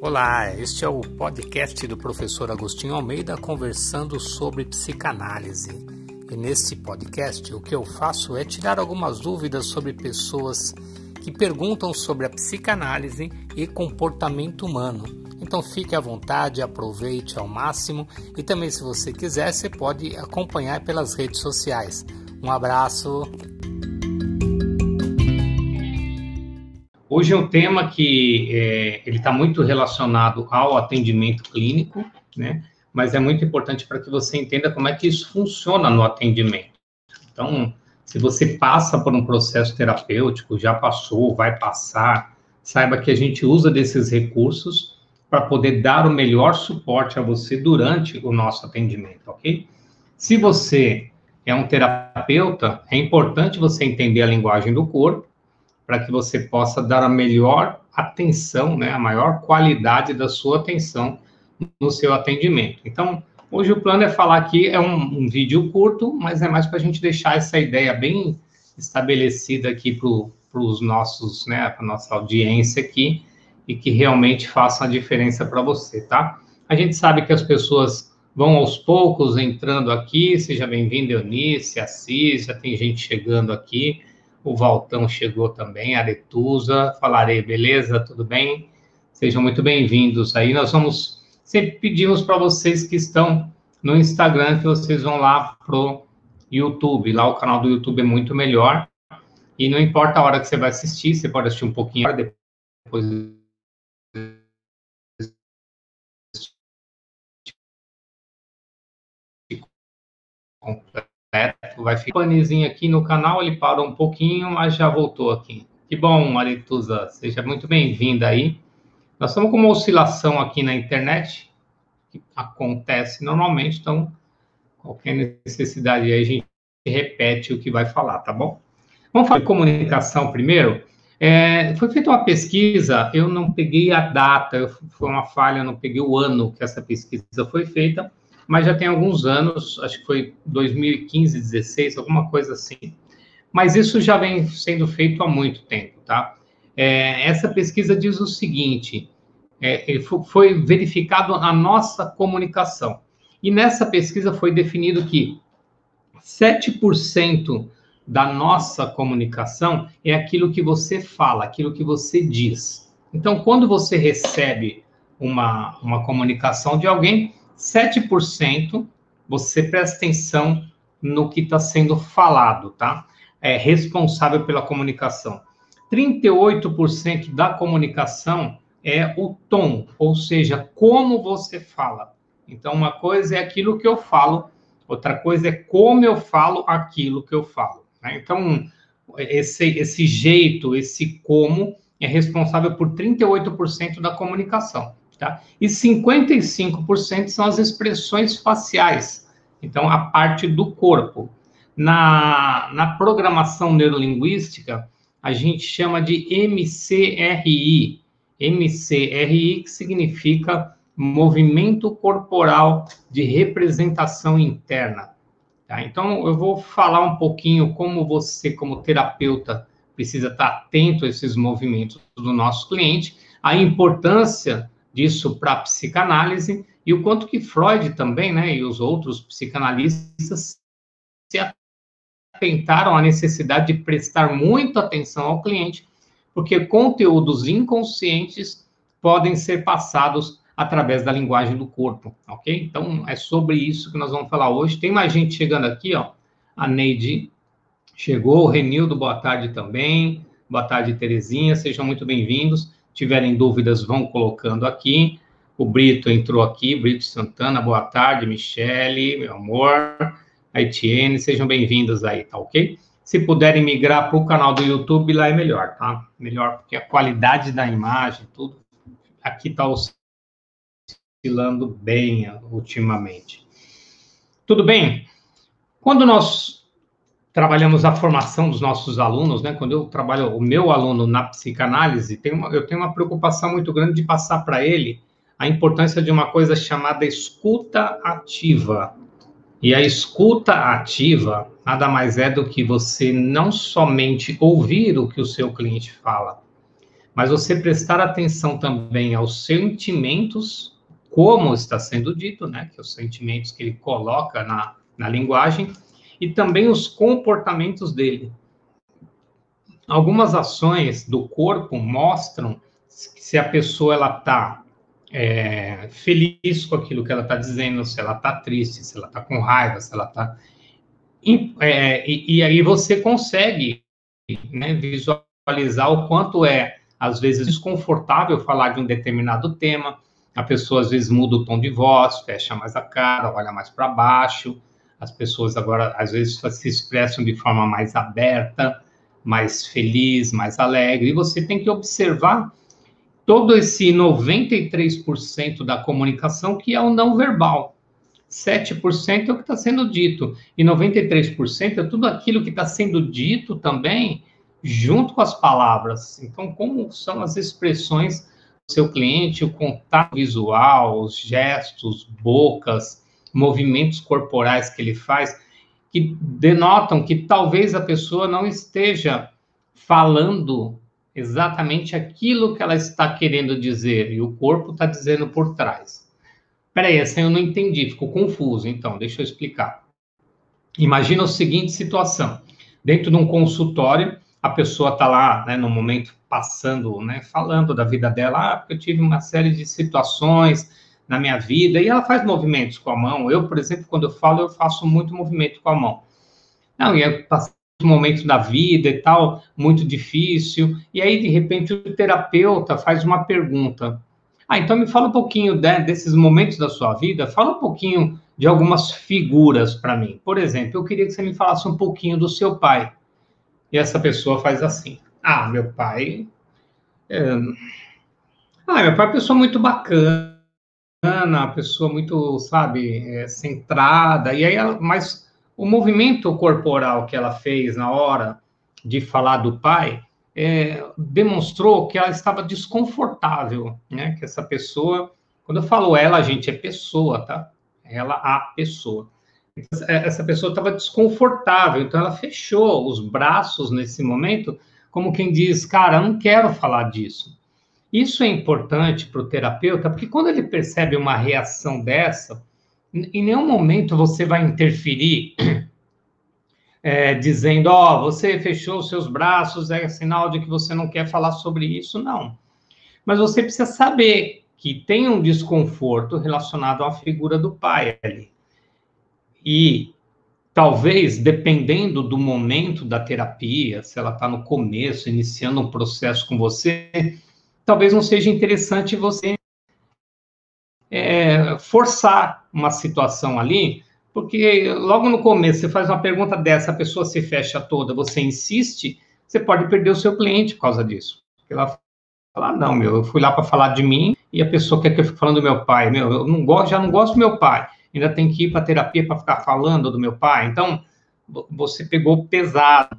Olá, este é o podcast do professor Agostinho Almeida conversando sobre psicanálise. E neste podcast o que eu faço é tirar algumas dúvidas sobre pessoas que perguntam sobre a psicanálise e comportamento humano. Então fique à vontade, aproveite ao máximo e também se você quiser você pode acompanhar pelas redes sociais. Um abraço. Hoje é um tema que é, ele está muito relacionado ao atendimento clínico, né? Mas é muito importante para que você entenda como é que isso funciona no atendimento. Então, se você passa por um processo terapêutico, já passou, vai passar, saiba que a gente usa desses recursos para poder dar o melhor suporte a você durante o nosso atendimento, ok? Se você é um terapeuta, é importante você entender a linguagem do corpo para que você possa dar a melhor atenção, né, a maior qualidade da sua atenção no seu atendimento. Então, hoje o plano é falar aqui, é um, um vídeo curto, mas é mais para a gente deixar essa ideia bem estabelecida aqui para os nossos, né, para nossa audiência aqui, e que realmente faça a diferença para você, tá? A gente sabe que as pessoas vão aos poucos entrando aqui, seja bem-vindo, Eunice, Assis, já tem gente chegando aqui, o Valtão chegou também, a Aretusa, falarei, beleza? Tudo bem? Sejam muito bem-vindos aí. Nós vamos, sempre pedimos para vocês que estão no Instagram que vocês vão lá pro YouTube. Lá o canal do YouTube é muito melhor. E não importa a hora que você vai assistir, você pode assistir um pouquinho depois completo vai ficar panezinho aqui no canal, ele parou um pouquinho, mas já voltou aqui. Que bom, Marituza, seja muito bem-vinda aí. Nós estamos com uma oscilação aqui na internet, que acontece normalmente, então qualquer necessidade aí a gente repete o que vai falar, tá bom? Vamos falar de comunicação primeiro. É, foi feita uma pesquisa, eu não peguei a data, foi uma falha, eu não peguei o ano que essa pesquisa foi feita, mas já tem alguns anos, acho que foi 2015, 16, alguma coisa assim. Mas isso já vem sendo feito há muito tempo, tá? É, essa pesquisa diz o seguinte: é, foi verificado a nossa comunicação. E nessa pesquisa foi definido que 7% da nossa comunicação é aquilo que você fala, aquilo que você diz. Então, quando você recebe uma, uma comunicação de alguém, 7% você presta atenção no que está sendo falado, tá? É responsável pela comunicação. 38% da comunicação é o tom, ou seja, como você fala. Então, uma coisa é aquilo que eu falo, outra coisa é como eu falo aquilo que eu falo. Né? Então, esse, esse jeito, esse como, é responsável por 38% da comunicação. Tá? E 55% são as expressões faciais, então a parte do corpo. Na, na programação neurolinguística, a gente chama de MCRI. MCRI, que significa movimento corporal de representação interna. Tá? Então, eu vou falar um pouquinho como você, como terapeuta, precisa estar atento a esses movimentos do nosso cliente, a importância disso para a psicanálise e o quanto que Freud também, né, e os outros psicanalistas se atentaram à necessidade de prestar muita atenção ao cliente, porque conteúdos inconscientes podem ser passados através da linguagem do corpo, ok? Então, é sobre isso que nós vamos falar hoje. Tem mais gente chegando aqui, ó. A Neide chegou, o Renildo, boa tarde também. Boa tarde, Terezinha, sejam muito bem-vindos tiverem dúvidas, vão colocando aqui. O Brito entrou aqui, Brito Santana, boa tarde, Michele, meu amor, a Etienne, sejam bem-vindos aí, tá ok? Se puderem migrar para o canal do YouTube, lá é melhor, tá? Melhor, porque a qualidade da imagem, tudo, aqui está oscilando bem ultimamente. Tudo bem? Quando nós trabalhamos a formação dos nossos alunos, né? Quando eu trabalho o meu aluno na psicanálise, uma, eu tenho uma preocupação muito grande de passar para ele a importância de uma coisa chamada escuta ativa. E a escuta ativa nada mais é do que você não somente ouvir o que o seu cliente fala, mas você prestar atenção também aos sentimentos, como está sendo dito, né? Que os sentimentos que ele coloca na, na linguagem, e também os comportamentos dele. Algumas ações do corpo mostram se a pessoa ela está é, feliz com aquilo que ela está dizendo, se ela está triste, se ela está com raiva, se ela está. É, e, e, aí você consegue né, visualizar o quanto é, às vezes, desconfortável falar de um determinado tema. A pessoa, às vezes, muda o tom de voz, fecha mais a cara, olha mais para baixo. As pessoas agora, às vezes, se expressam de forma mais aberta, mais feliz, mais alegre. E você tem que observar todo esse 93% da comunicação que é o não verbal. 7% é o que está sendo dito. E 93% é tudo aquilo que está sendo dito também junto com as palavras. Então, como são as expressões do seu cliente, o contato visual, os gestos, bocas, movimentos corporais que ele faz, que denotam que talvez a pessoa não esteja falando exatamente aquilo que ela está querendo dizer e o corpo está dizendo por trás. Peraí, essa eu não entendi, ficou confuso. Então, deixa eu explicar. Imagina a seguinte situação: dentro de um consultório, a pessoa está lá, né, no momento passando, né, falando da vida dela, ah, porque eu tive uma série de situações na minha vida, e ela faz movimentos com a mão. Eu, por exemplo, quando eu falo, eu faço muito movimento com a mão. Não, e eu passei momentos da vida e tal, muito difícil. E aí, de repente, o terapeuta faz uma pergunta. Ah, então me fala um pouquinho de, desses momentos da sua vida, fala um pouquinho de algumas figuras para mim. Por exemplo, eu queria que você me falasse um pouquinho do seu pai. E essa pessoa faz assim: Ah, meu pai. É... Ah, meu pai é uma pessoa muito bacana, uma pessoa muito, sabe, é, centrada. E aí, ela, mas o movimento corporal que ela fez na hora de falar do pai é, demonstrou que ela estava desconfortável, né? Que essa pessoa, quando eu falo ela, gente, é pessoa, tá? Ela, a pessoa. Essa pessoa estava desconfortável, então ela fechou os braços nesse momento, como quem diz, cara, eu não quero falar disso. Isso é importante para o terapeuta, porque quando ele percebe uma reação dessa, em nenhum momento você vai interferir é, dizendo, ó, oh, você fechou os seus braços, é sinal de que você não quer falar sobre isso, não. Mas você precisa saber que tem um desconforto relacionado à figura do pai ali. E talvez, dependendo do momento da terapia, se ela está no começo, iniciando um processo com você, talvez não seja interessante você é, forçar uma situação ali, porque logo no começo você faz uma pergunta dessa, a pessoa se fecha toda, você insiste, você pode perder o seu cliente por causa disso. Ela fala, ah, não, meu, eu fui lá para falar de mim e a pessoa quer que eu fique falando do meu pai, meu, eu não gosto, já não gosto do meu pai, ainda tem que ir para terapia para ficar falando do meu pai. Então, você pegou pesado.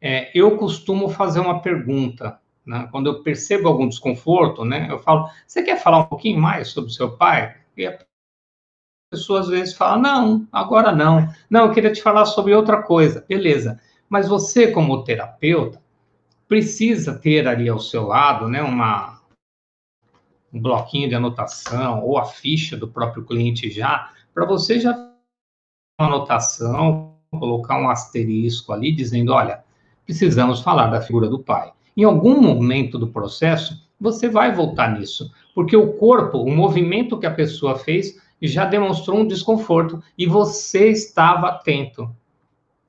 É, eu costumo fazer uma pergunta né? Quando eu percebo algum desconforto, né, eu falo: você quer falar um pouquinho mais sobre o seu pai? E a pessoa às vezes fala: não, agora não. Não, eu queria te falar sobre outra coisa. Beleza. Mas você, como terapeuta, precisa ter ali ao seu lado, né, uma, um bloquinho de anotação ou a ficha do próprio cliente já, para você já uma anotação, colocar um asterisco ali dizendo, olha, precisamos falar da figura do pai. Em algum momento do processo, você vai voltar nisso, porque o corpo, o movimento que a pessoa fez, já demonstrou um desconforto e você estava atento.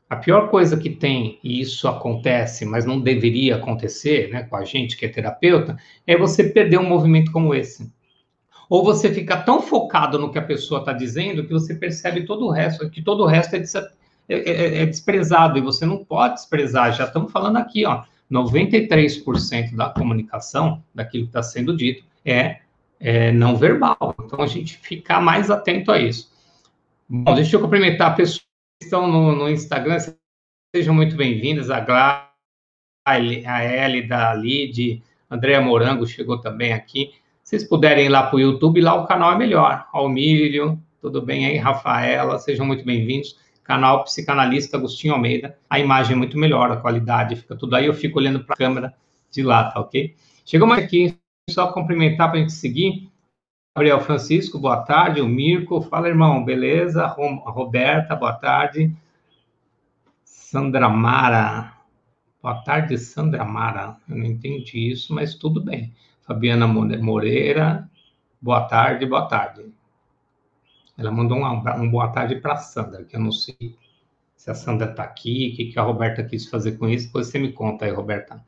A pior coisa que tem, e isso acontece, mas não deveria acontecer né, com a gente que é terapeuta, é você perder um movimento como esse. Ou você fica tão focado no que a pessoa está dizendo que você percebe todo o resto, que todo o resto é, é, é, é desprezado, e você não pode desprezar. Já estamos falando aqui, ó, 93% da comunicação, daquilo que está sendo dito, é, é, não verbal. Então, a gente ficar mais atento a isso. Bom, deixa eu cumprimentar pessoas que estão no, no Instagram. Sejam muito bem-vindas. A Glá, a Ellie da Lid, Andréa Morango chegou também aqui. Se vocês puderem ir lá para o YouTube, lá o canal é melhor. Almílio, tudo bem aí? Rafaela, sejam muito bem-vindos canal Psicanalista Agostinho Almeida. A imagem é muito melhor, a qualidade fica tudo aí. Eu fico olhando para a câmera de lá, tá ok? Chegou mais aqui, só cumprimentar para a gente seguir. Gabriel Francisco, boa tarde. O Mirko, fala, irmão, beleza? Roberta, boa tarde. Sandra Mara, boa tarde, Sandra Mara. Eu não entendi isso, mas tudo bem. Fabiana Moreira, boa tarde, boa tarde. Ela mandou um, um boa tarde para a Sandra, que eu não sei se a Sandra está aqui, o que, que a Roberta quis fazer com isso, depois você me conta aí, Roberta.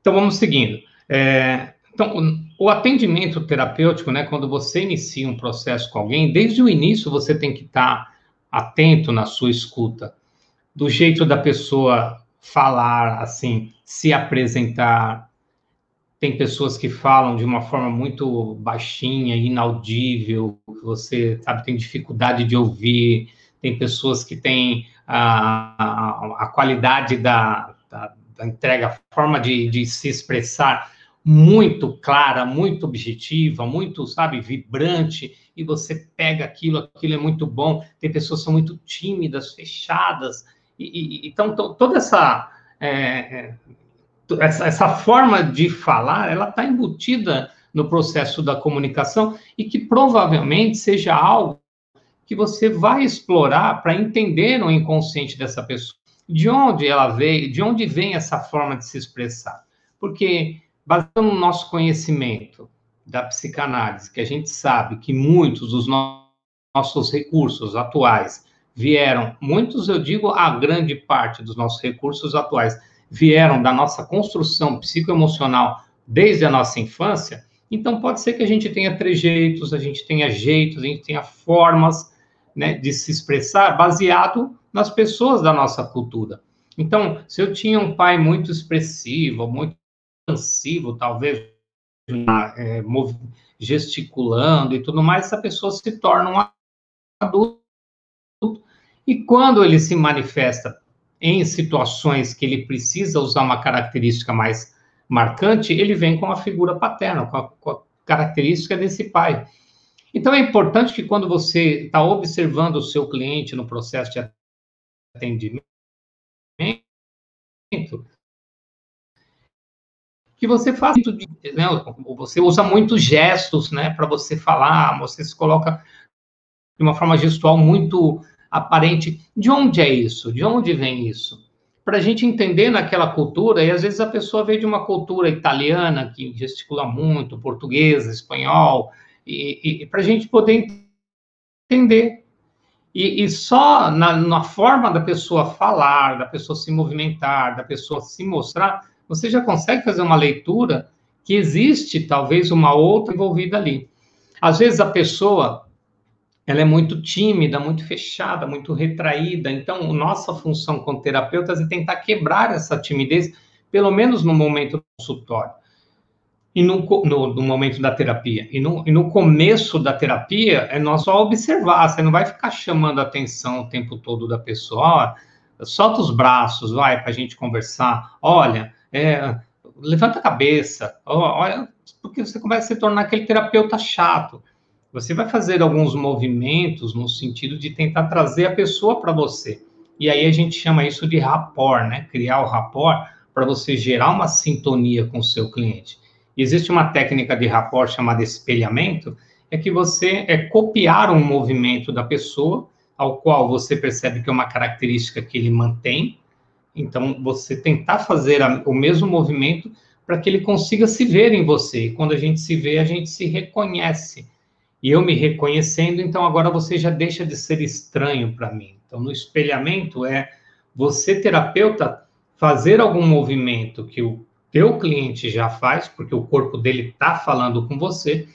Então, vamos seguindo. É, então, o, o atendimento terapêutico, né, quando você inicia um processo com alguém, desde o início você tem que estar tá atento na sua escuta, do jeito da pessoa falar, assim, se apresentar. Tem pessoas que falam de uma forma muito baixinha, inaudível, que você, sabe, tem dificuldade de ouvir. Tem pessoas que têm a, a, a qualidade da, da, da, entrega, a forma de, de se expressar muito clara, muito objetiva, muito, sabe, vibrante, e você pega aquilo, aquilo é muito bom. Tem pessoas que são muito tímidas, fechadas, e, e então toda essa, é, é, essa, essa forma de falar, ela está embutida no processo da comunicação e que provavelmente seja algo que você vai explorar para entender no inconsciente dessa pessoa. De onde ela veio, de onde vem essa forma de se expressar? Porque baseado no nosso conhecimento da psicanálise, que a gente sabe que muitos dos nossos recursos atuais vieram, muitos eu digo a grande parte dos nossos recursos atuais vieram da nossa construção psicoemocional desde a nossa infância, então pode ser que a gente tenha trejeitos, a gente tenha jeitos, a gente tenha formas né, de se expressar baseado nas pessoas da nossa cultura. Então, se eu tinha um pai muito expressivo, muito expansivo, talvez é, gesticulando e tudo mais, essa pessoa se torna um adulto. E quando ele se manifesta em situações que ele precisa usar uma característica mais marcante, ele vem com a figura paterna, com a, com a característica desse pai. Então, é importante que quando você está observando o seu cliente no processo de atendimento, que você faça né, você usa muitos gestos, né, para você falar, você se coloca de uma forma gestual muito aparente. De onde é isso? De onde vem isso? Para a gente entender naquela cultura, e às vezes a pessoa veio de uma cultura italiana que gesticula muito, portuguesa, espanhol, e, e para a gente poder entender. E, e só na, na forma da pessoa falar, da pessoa se movimentar, da pessoa se mostrar, você já consegue fazer uma leitura que existe talvez uma outra envolvida ali. Às vezes a pessoa ela é muito tímida, muito fechada, muito retraída. Então, nossa função como terapeutas é tentar quebrar essa timidez, pelo menos no momento do consultório e no, no, no momento da terapia. E no, e no, começo da terapia, é nós só observar, você não vai ficar chamando a atenção o tempo todo da pessoa. Ó, solta os braços, vai, para a gente conversar. Olha, é, levanta a cabeça, olha, porque você começa a se tornar aquele terapeuta chato. Você vai fazer alguns movimentos no sentido de tentar trazer a pessoa para você. E aí a gente chama isso de rapport, né? Criar o rapport para você gerar uma sintonia com o seu cliente. Existe uma técnica de rapport chamada espelhamento, é que você é copiar um movimento da pessoa, ao qual você percebe que é uma característica que ele mantém, então, você tentar fazer o mesmo movimento para que ele consiga se ver em você. E quando a gente se vê, a gente se reconhece. E eu me reconhecendo, então agora você já deixa de ser estranho para mim. Então, no espelhamento é você, terapeuta, fazer algum movimento que o teu cliente já faz, porque o corpo dele está falando com você,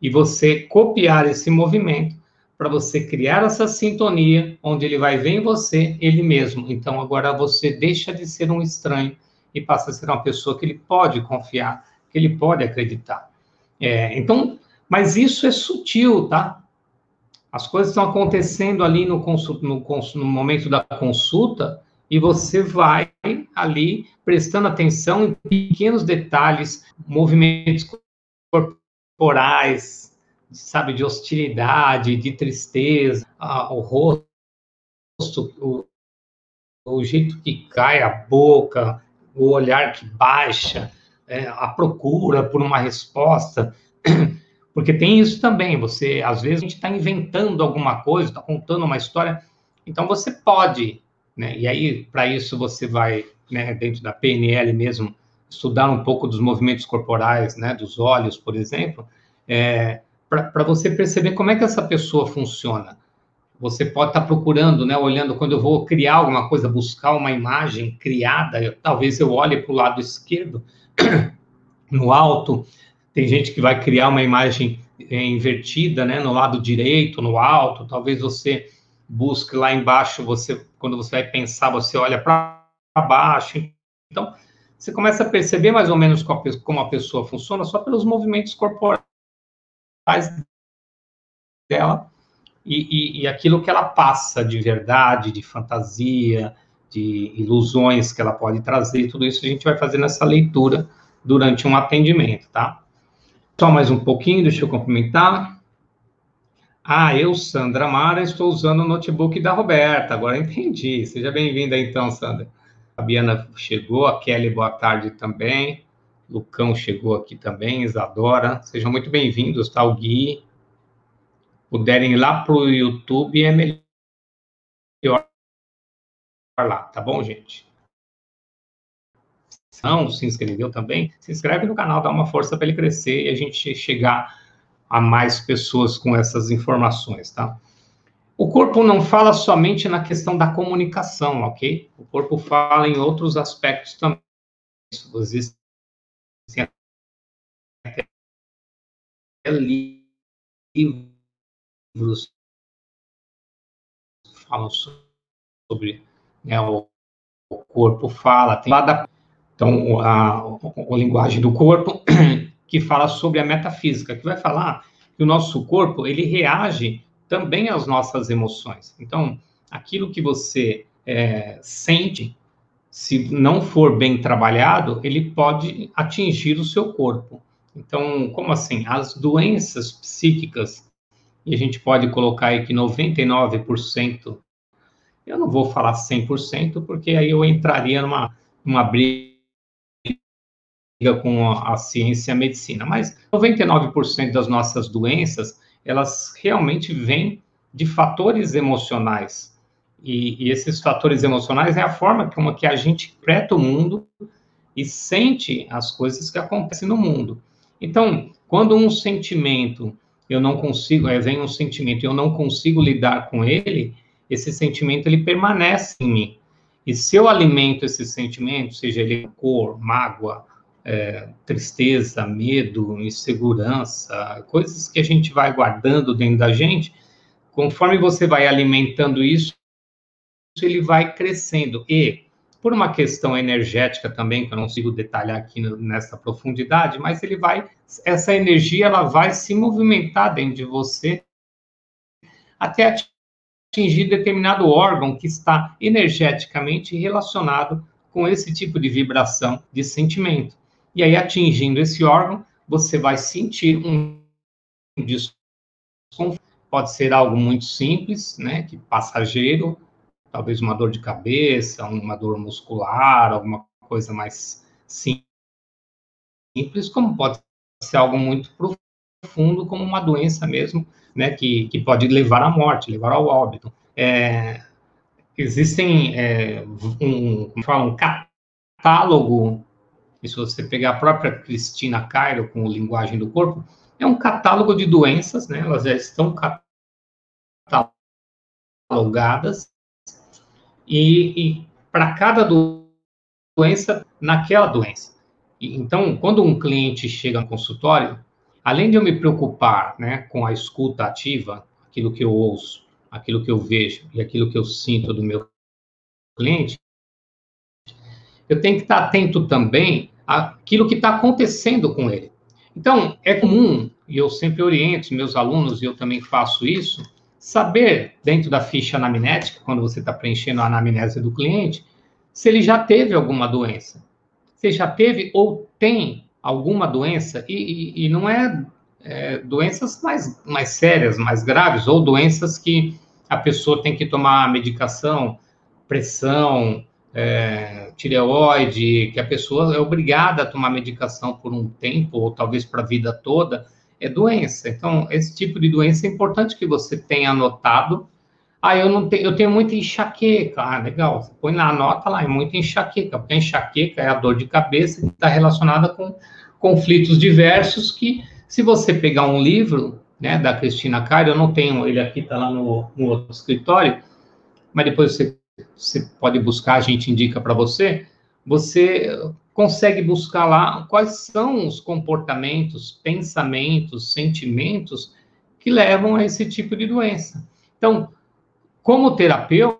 e você copiar esse movimento para você criar essa sintonia, onde ele vai ver em você ele mesmo. Então, agora você deixa de ser um estranho e passa a ser uma pessoa que ele pode confiar, que ele pode acreditar. É, então, mas isso é sutil, tá? As coisas estão acontecendo ali no, no, no momento da consulta e você vai ali prestando atenção em pequenos detalhes, movimentos corporais, sabe, de hostilidade, de tristeza, o rosto, o, o jeito que cai a boca, o olhar que baixa, é, a procura por uma resposta, porque tem isso também. Você, às vezes, a gente está inventando alguma coisa, está contando uma história, então você pode, né? E aí, para isso, você vai, né, dentro da PNL mesmo, estudar um pouco dos movimentos corporais, né, dos olhos, por exemplo, é, para você perceber como é que essa pessoa funciona. Você pode estar tá procurando, né, olhando quando eu vou criar alguma coisa, buscar uma imagem criada, eu, talvez eu olhe para o lado esquerdo, no alto, tem gente que vai criar uma imagem é, invertida, né, no lado direito, no alto, talvez você busque lá embaixo, você quando você vai pensar, você olha para baixo. Então, você começa a perceber mais ou menos como a pessoa funciona só pelos movimentos corporais dela e, e, e, aquilo que ela passa de verdade, de fantasia, de ilusões que ela pode trazer, tudo isso a gente vai fazer nessa leitura durante um atendimento, tá? Só mais um pouquinho, deixa eu cumprimentar. Ah, eu, Sandra Mara, estou usando o notebook da Roberta, agora entendi. Seja bem-vinda então, Sandra. A Biana chegou, a Kelly, boa tarde também. Lucão chegou aqui também, Isadora. Sejam muito bem-vindos, tá? O Gui. Puderem ir lá para o YouTube, é melhor lá, tá bom, gente? Não se inscreveu também, se inscreve no canal, dá uma força para ele crescer e a gente chegar a mais pessoas com essas informações, tá? O corpo não fala somente na questão da comunicação, ok? O corpo fala em outros aspectos também. Existem livros falam sobre né, o, o, corpo fala, tem lá da, então a, a, linguagem do corpo que fala sobre a metafísica, que vai falar que o nosso corpo ele reage também às nossas emoções. Então aquilo que você é, sente se não for bem trabalhado, ele pode atingir o seu corpo. Então, como assim? As doenças psíquicas, e a gente pode colocar aí que 99%, eu não vou falar 100%, porque aí eu entraria numa, numa briga com a, ciência e a medicina, mas 99% das nossas doenças, elas realmente vêm de fatores emocionais. E, e, esses fatores emocionais é a forma como que a gente interpreta o mundo e sente as coisas que acontecem no mundo. Então, quando um sentimento eu não consigo, é, vem um sentimento eu não consigo lidar com ele, esse sentimento ele permanece em mim. E se eu alimento esse sentimento, seja ele cor, mágoa, é, tristeza, medo, insegurança, coisas que a gente vai guardando dentro da gente, conforme você vai alimentando isso, ele vai crescendo. E por uma questão energética também, que eu não consigo detalhar aqui nessa profundidade, mas ele vai, essa energia, ela vai se movimentar dentro de você até atingir determinado órgão que está energeticamente relacionado com esse tipo de vibração de sentimento. E aí, atingindo esse órgão, você vai sentir um desconforto. Pode ser algo muito simples, né, que passageiro, talvez uma dor de cabeça, uma dor muscular, alguma coisa mais simples, como pode ser algo muito profundo, como uma doença mesmo, né, que, que pode levar à morte, levar ao óbito. É, existem, é, um, um catálogo, e se você pegar a própria Cristina Cairo com linguagem do corpo, é um catálogo de doenças, né, elas já estão catalogadas, e, e para cada doença, naquela doença. E, então, quando um cliente chega no consultório, além de eu me preocupar né, com a escuta ativa, aquilo que eu ouço, aquilo que eu vejo e aquilo que eu sinto do meu cliente, eu tenho que estar atento também àquilo que está acontecendo com ele. Então, é comum, e eu sempre oriento meus alunos, e eu também faço isso, saber, dentro da ficha anamnética, quando você está preenchendo a anamnese do cliente, se ele já teve alguma doença. Se já teve ou tem alguma doença, e, e, e não é, é, doenças mais, mais sérias, mais graves, ou doenças que a pessoa tem que tomar medicação, pressão, é, tireoide, que a pessoa é obrigada a tomar medicação por um tempo, ou talvez para a vida toda, é doença. Então, esse tipo de doença é importante que você tenha anotado. Ah, eu não tenho, eu tenho muita enxaqueca. Ah, legal. Você põe na nota lá, é muita enxaqueca, porque a enxaqueca é a dor de cabeça que está relacionada com conflitos diversos que, se você pegar um livro, né, da Cristina Cairo, eu não tenho, ele aqui está lá no, no outro escritório, mas depois você, você pode buscar, a gente indica para você, você consegue buscar lá quais são os comportamentos, pensamentos, sentimentos que levam a esse tipo de doença. Então, como terapeuta,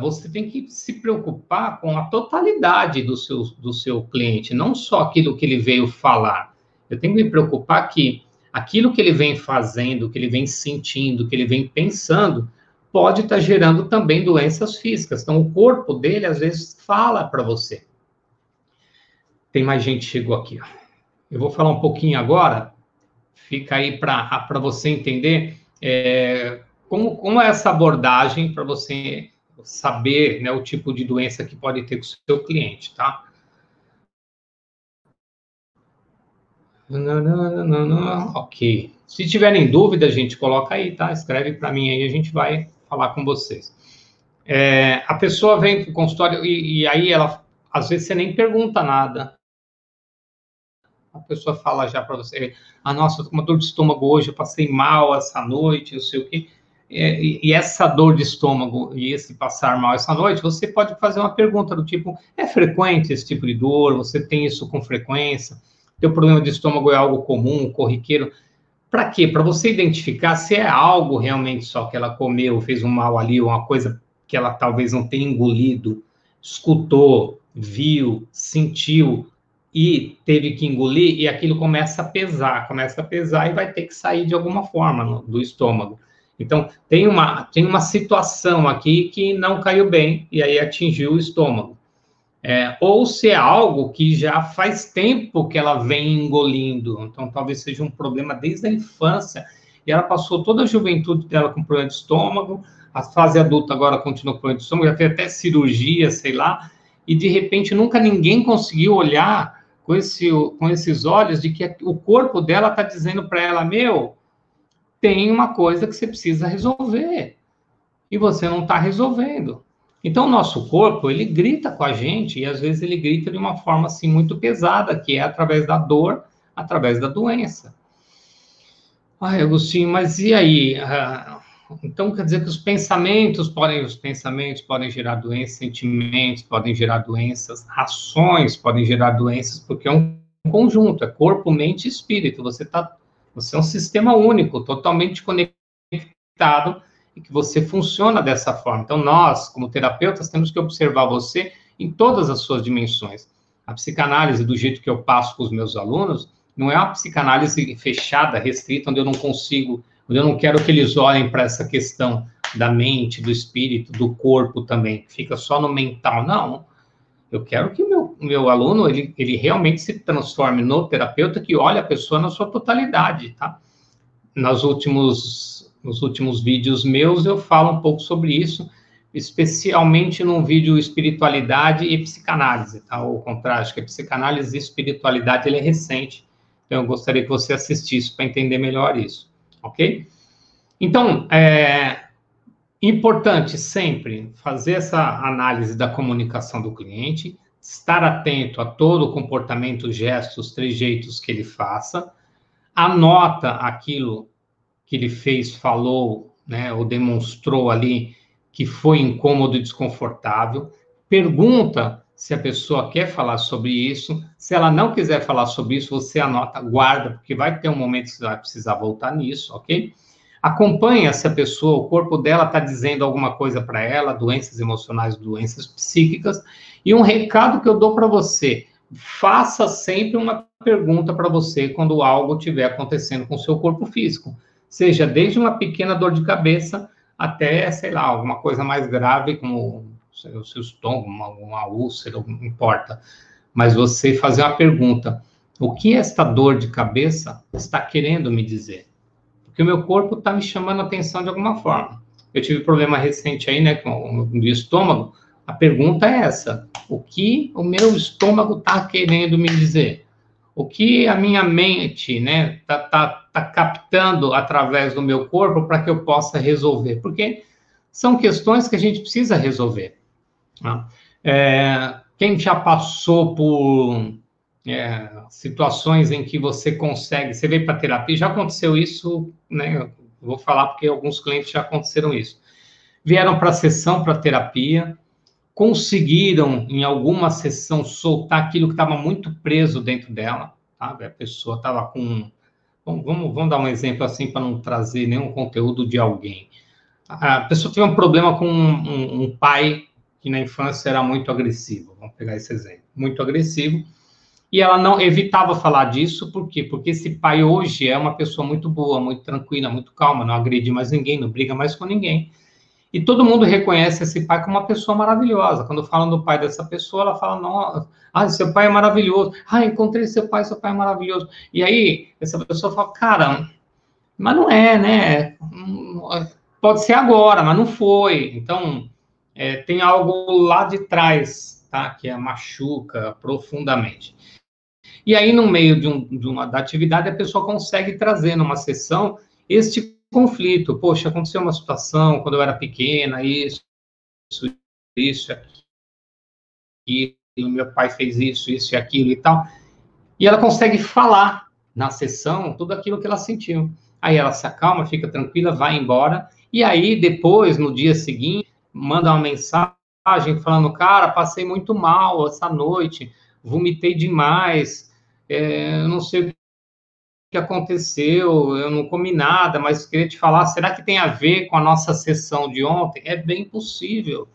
você tem que se preocupar com a totalidade do seu, do seu cliente, não só aquilo que ele veio falar. Eu tenho que me preocupar que aquilo que ele vem fazendo, que ele vem sentindo, que ele vem pensando, pode estar gerando também doenças físicas. Então, o corpo dele, às vezes, fala para você. Tem mais gente que chegou aqui. Ó. Eu vou falar um pouquinho agora, fica aí para você entender é, como, como é essa abordagem para você saber né, o tipo de doença que pode ter com o seu cliente, tá? Não, não, não, ok. Se tiverem dúvida, gente, coloca aí, tá? Escreve para mim aí, a gente vai falar com vocês. É, a pessoa vem para o consultório e, e, aí ela, às vezes você nem pergunta nada. A pessoa fala já para você, ah, nossa, tô com uma dor de estômago hoje, eu passei mal essa noite, não sei o quê. É, e, e essa dor de estômago e esse passar mal essa noite, você pode fazer uma pergunta do tipo, é frequente esse tipo de dor? Você tem isso com frequência? Teu problema de estômago é algo comum, corriqueiro? Para quê? Para você identificar se é algo realmente só que ela comeu, fez um mal ali, uma coisa que ela talvez não tenha engolido, escutou, viu, sentiu e teve que engolir, e aquilo começa a pesar, começa a pesar e vai ter que sair de alguma forma no, do estômago. Então, tem uma, tem uma situação aqui que não caiu bem, e aí atingiu o estômago. É, ou se é algo que já faz tempo que ela vem engolindo, então talvez seja um problema desde a infância, e ela passou toda a juventude dela com problema de estômago, a fase adulta agora continua com problema de estômago, já fez até cirurgia, sei lá, e de repente nunca ninguém conseguiu olhar com, esse, com esses olhos de que o corpo dela está dizendo para ela, meu, tem uma coisa que você precisa resolver, e você não está resolvendo. Então, o nosso corpo, ele grita com a gente, e às vezes ele grita de uma forma, assim, muito pesada, que é através da dor, através da doença. Ai, Agostinho, mas e aí? Ah, então, quer dizer que os pensamentos podem, os pensamentos podem gerar doenças, sentimentos podem gerar doenças, ações podem gerar doenças, porque é um conjunto, é corpo, mente e espírito. Você tá, você é um sistema único, totalmente conectado e que você funciona dessa forma. Então, nós, como terapeutas, temos que observar você em todas as suas dimensões. A psicanálise, do jeito que eu passo com os meus alunos, não é uma psicanálise fechada, restrita, onde eu não consigo, onde eu não quero que eles olhem para essa questão da mente, do espírito, do corpo também, fica só no mental. Não. Eu quero que meu, meu aluno, ele, ele realmente se transforme no terapeuta que olha a pessoa na sua totalidade, tá? Nos últimos nos últimos vídeos meus eu falo um pouco sobre isso, especialmente no vídeo espiritualidade e psicanálise, tá? Contrário, acho que a psicanálise e espiritualidade ele é recente, então eu gostaria que você assistisse para entender melhor isso, ok? Então, é importante sempre fazer essa análise da comunicação do cliente, estar atento a todo o comportamento, gestos, trejeitos que ele faça, anota aquilo que ele fez, falou, né, ou demonstrou ali que foi incômodo e desconfortável. Pergunta se a pessoa quer falar sobre isso. Se ela não quiser falar sobre isso, você anota, guarda, porque vai ter um momento que você vai precisar voltar nisso, ok? Acompanha se a pessoa, o corpo dela está dizendo alguma coisa para ela, doenças emocionais, doenças psíquicas. E um recado que eu dou para você: faça sempre uma pergunta para você quando algo estiver acontecendo com o seu corpo físico seja desde uma pequena dor de cabeça até, sei lá, alguma coisa mais grave, como o seu estômago, uma, uma úlcera, não importa. Mas você fazer uma pergunta: o que esta dor de cabeça está querendo me dizer? Porque o meu corpo está me chamando a atenção de alguma forma. Eu tive problema recente aí, né, com o estômago. A pergunta é essa: o que o meu estômago está querendo me dizer? O que a minha mente né, tá, tá, tá captando através do meu corpo para que eu possa resolver? Porque são questões que a gente precisa resolver. Tá? É, quem já passou por é, situações em que você consegue, você veio para terapia, já aconteceu isso, né? Vou falar porque alguns clientes já aconteceram isso. Vieram para a sessão, para terapia, conseguiram, em alguma sessão, soltar aquilo que estava muito preso dentro dela, sabe? A pessoa estava com. Vamos, vamos dar um exemplo assim para não trazer nenhum conteúdo de alguém. A pessoa teve um problema com um, um, um pai que na infância era muito agressivo. Vamos pegar esse exemplo. Muito agressivo. E ela não evitava falar disso, por quê? Porque esse pai hoje é uma pessoa muito boa, muito tranquila, muito calma, não agride mais ninguém, não briga mais com ninguém. E todo mundo reconhece esse pai como uma pessoa maravilhosa. Quando falam do pai dessa pessoa, ela fala: Nossa, ah, seu pai é maravilhoso. Ah, encontrei seu pai, seu pai é maravilhoso. E aí, essa pessoa fala: Cara, mas não é, né? Pode ser agora, mas não foi. Então, é, tem algo lá de trás, tá? Que é machuca profundamente. E aí, no meio de, um, de uma da atividade, a pessoa consegue trazer numa sessão este conflito. Poxa, aconteceu uma situação quando eu era pequena, isso, isso, isso, aquilo, meu pai fez isso, isso e aquilo e tal. E ela consegue falar na sessão tudo aquilo que ela sentiu. Aí ela se acalma, fica tranquila, vai embora. E aí, depois, no dia seguinte, manda uma mensagem falando: Cara, passei muito mal essa noite, vomitei demais, é, não sei o que aconteceu, eu não comi nada, mas queria te falar, será que tem a ver com a nossa sessão de ontem? É bem possível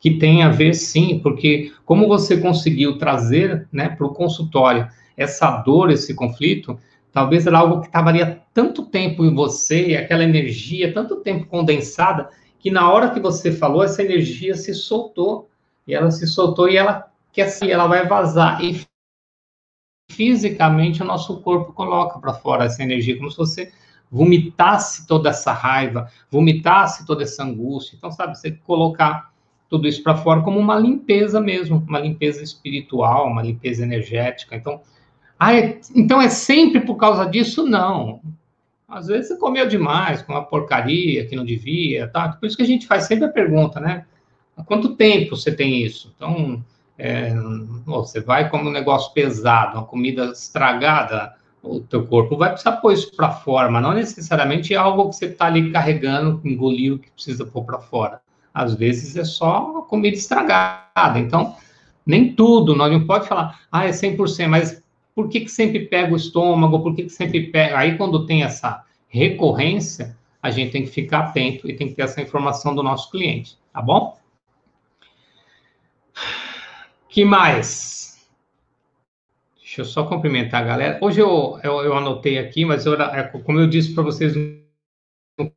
que tenha a ver sim, porque como você conseguiu trazer né, para o consultório essa dor, esse conflito, talvez era algo que estava tanto tempo em você, aquela energia, tanto tempo condensada, que na hora que você falou, essa energia se soltou, e ela se soltou e ela quer sair, ela vai vazar, e fisicamente o nosso corpo coloca para fora essa energia, como se você vomitasse toda essa raiva, vomitasse toda essa angústia. Então, sabe, você colocar tudo isso para fora como uma limpeza mesmo, uma limpeza espiritual, uma limpeza energética. Então, ah, é, então é sempre por causa disso? Não. Às vezes você comeu demais, com uma porcaria que não devia, tá? Por isso que a gente faz sempre a pergunta, né? Há quanto tempo você tem isso? Então, é, você vai comer um negócio pesado, uma comida estragada, o teu corpo vai precisar pôr isso para fora, mas não necessariamente é algo que você está ali carregando, engoliu, que precisa pôr para fora. Às vezes é só a comida estragada. Então, nem tudo, nós não pode falar, ah, é 100%, mas por que, que sempre pega o estômago? Por que, que sempre pega? Aí, quando tem essa recorrência, a gente tem que ficar atento e tem que ter essa informação do nosso cliente, tá bom? Que mais? Deixa eu só cumprimentar a galera. Hoje eu, eu, eu anotei aqui, mas eu, é, como eu disse para vocês no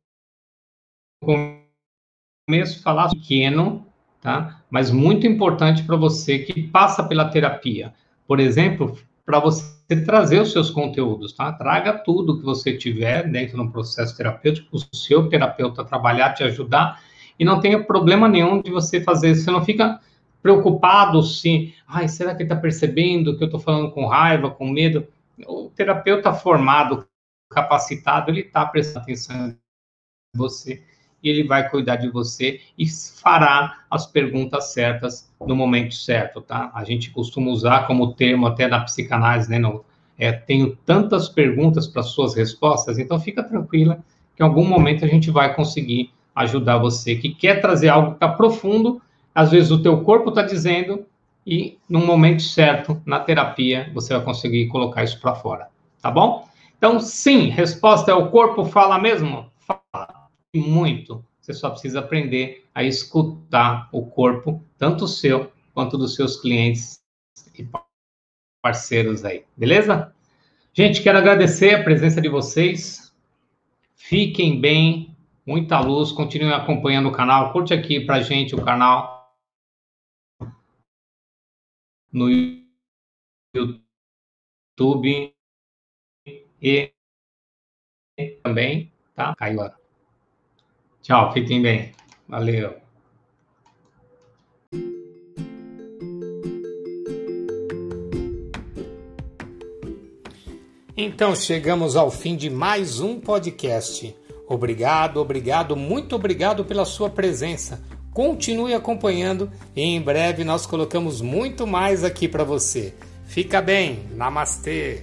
começo, falar pequeno, tá? Mas muito importante para você que passa pela terapia. Por exemplo, para você trazer os seus conteúdos, tá? Traga tudo que você tiver dentro do processo terapêutico, o seu terapeuta trabalhar, te ajudar, e não tenha problema nenhum de você fazer. Você não fica preocupado se, ai, será que ele está percebendo que eu estou falando com raiva, com medo? O terapeuta formado, capacitado, ele está prestando atenção em você e ele vai cuidar de você e fará as perguntas certas no momento certo, tá? A gente costuma usar como termo até na psicanálise, né? No, é, tenho tantas perguntas para suas respostas, então fica tranquila que em algum momento a gente vai conseguir ajudar você que quer trazer algo que está profundo às vezes o teu corpo está dizendo e no momento certo, na terapia, você vai conseguir colocar isso para fora, tá bom? Então, sim, resposta é o corpo fala mesmo? Fala. Muito. Você só precisa aprender a escutar o corpo, tanto o seu quanto dos seus clientes e parceiros aí, beleza? Gente, quero agradecer a presença de vocês. Fiquem bem, muita luz, continuem acompanhando o canal. Curte aqui pra gente o canal no YouTube e também, tá? Caiu a. Tchau, fiquem bem. Valeu. Então chegamos ao fim de mais um podcast. Obrigado, obrigado, muito obrigado pela sua presença Continue acompanhando e em breve nós colocamos muito mais aqui para você. Fica bem, namastê!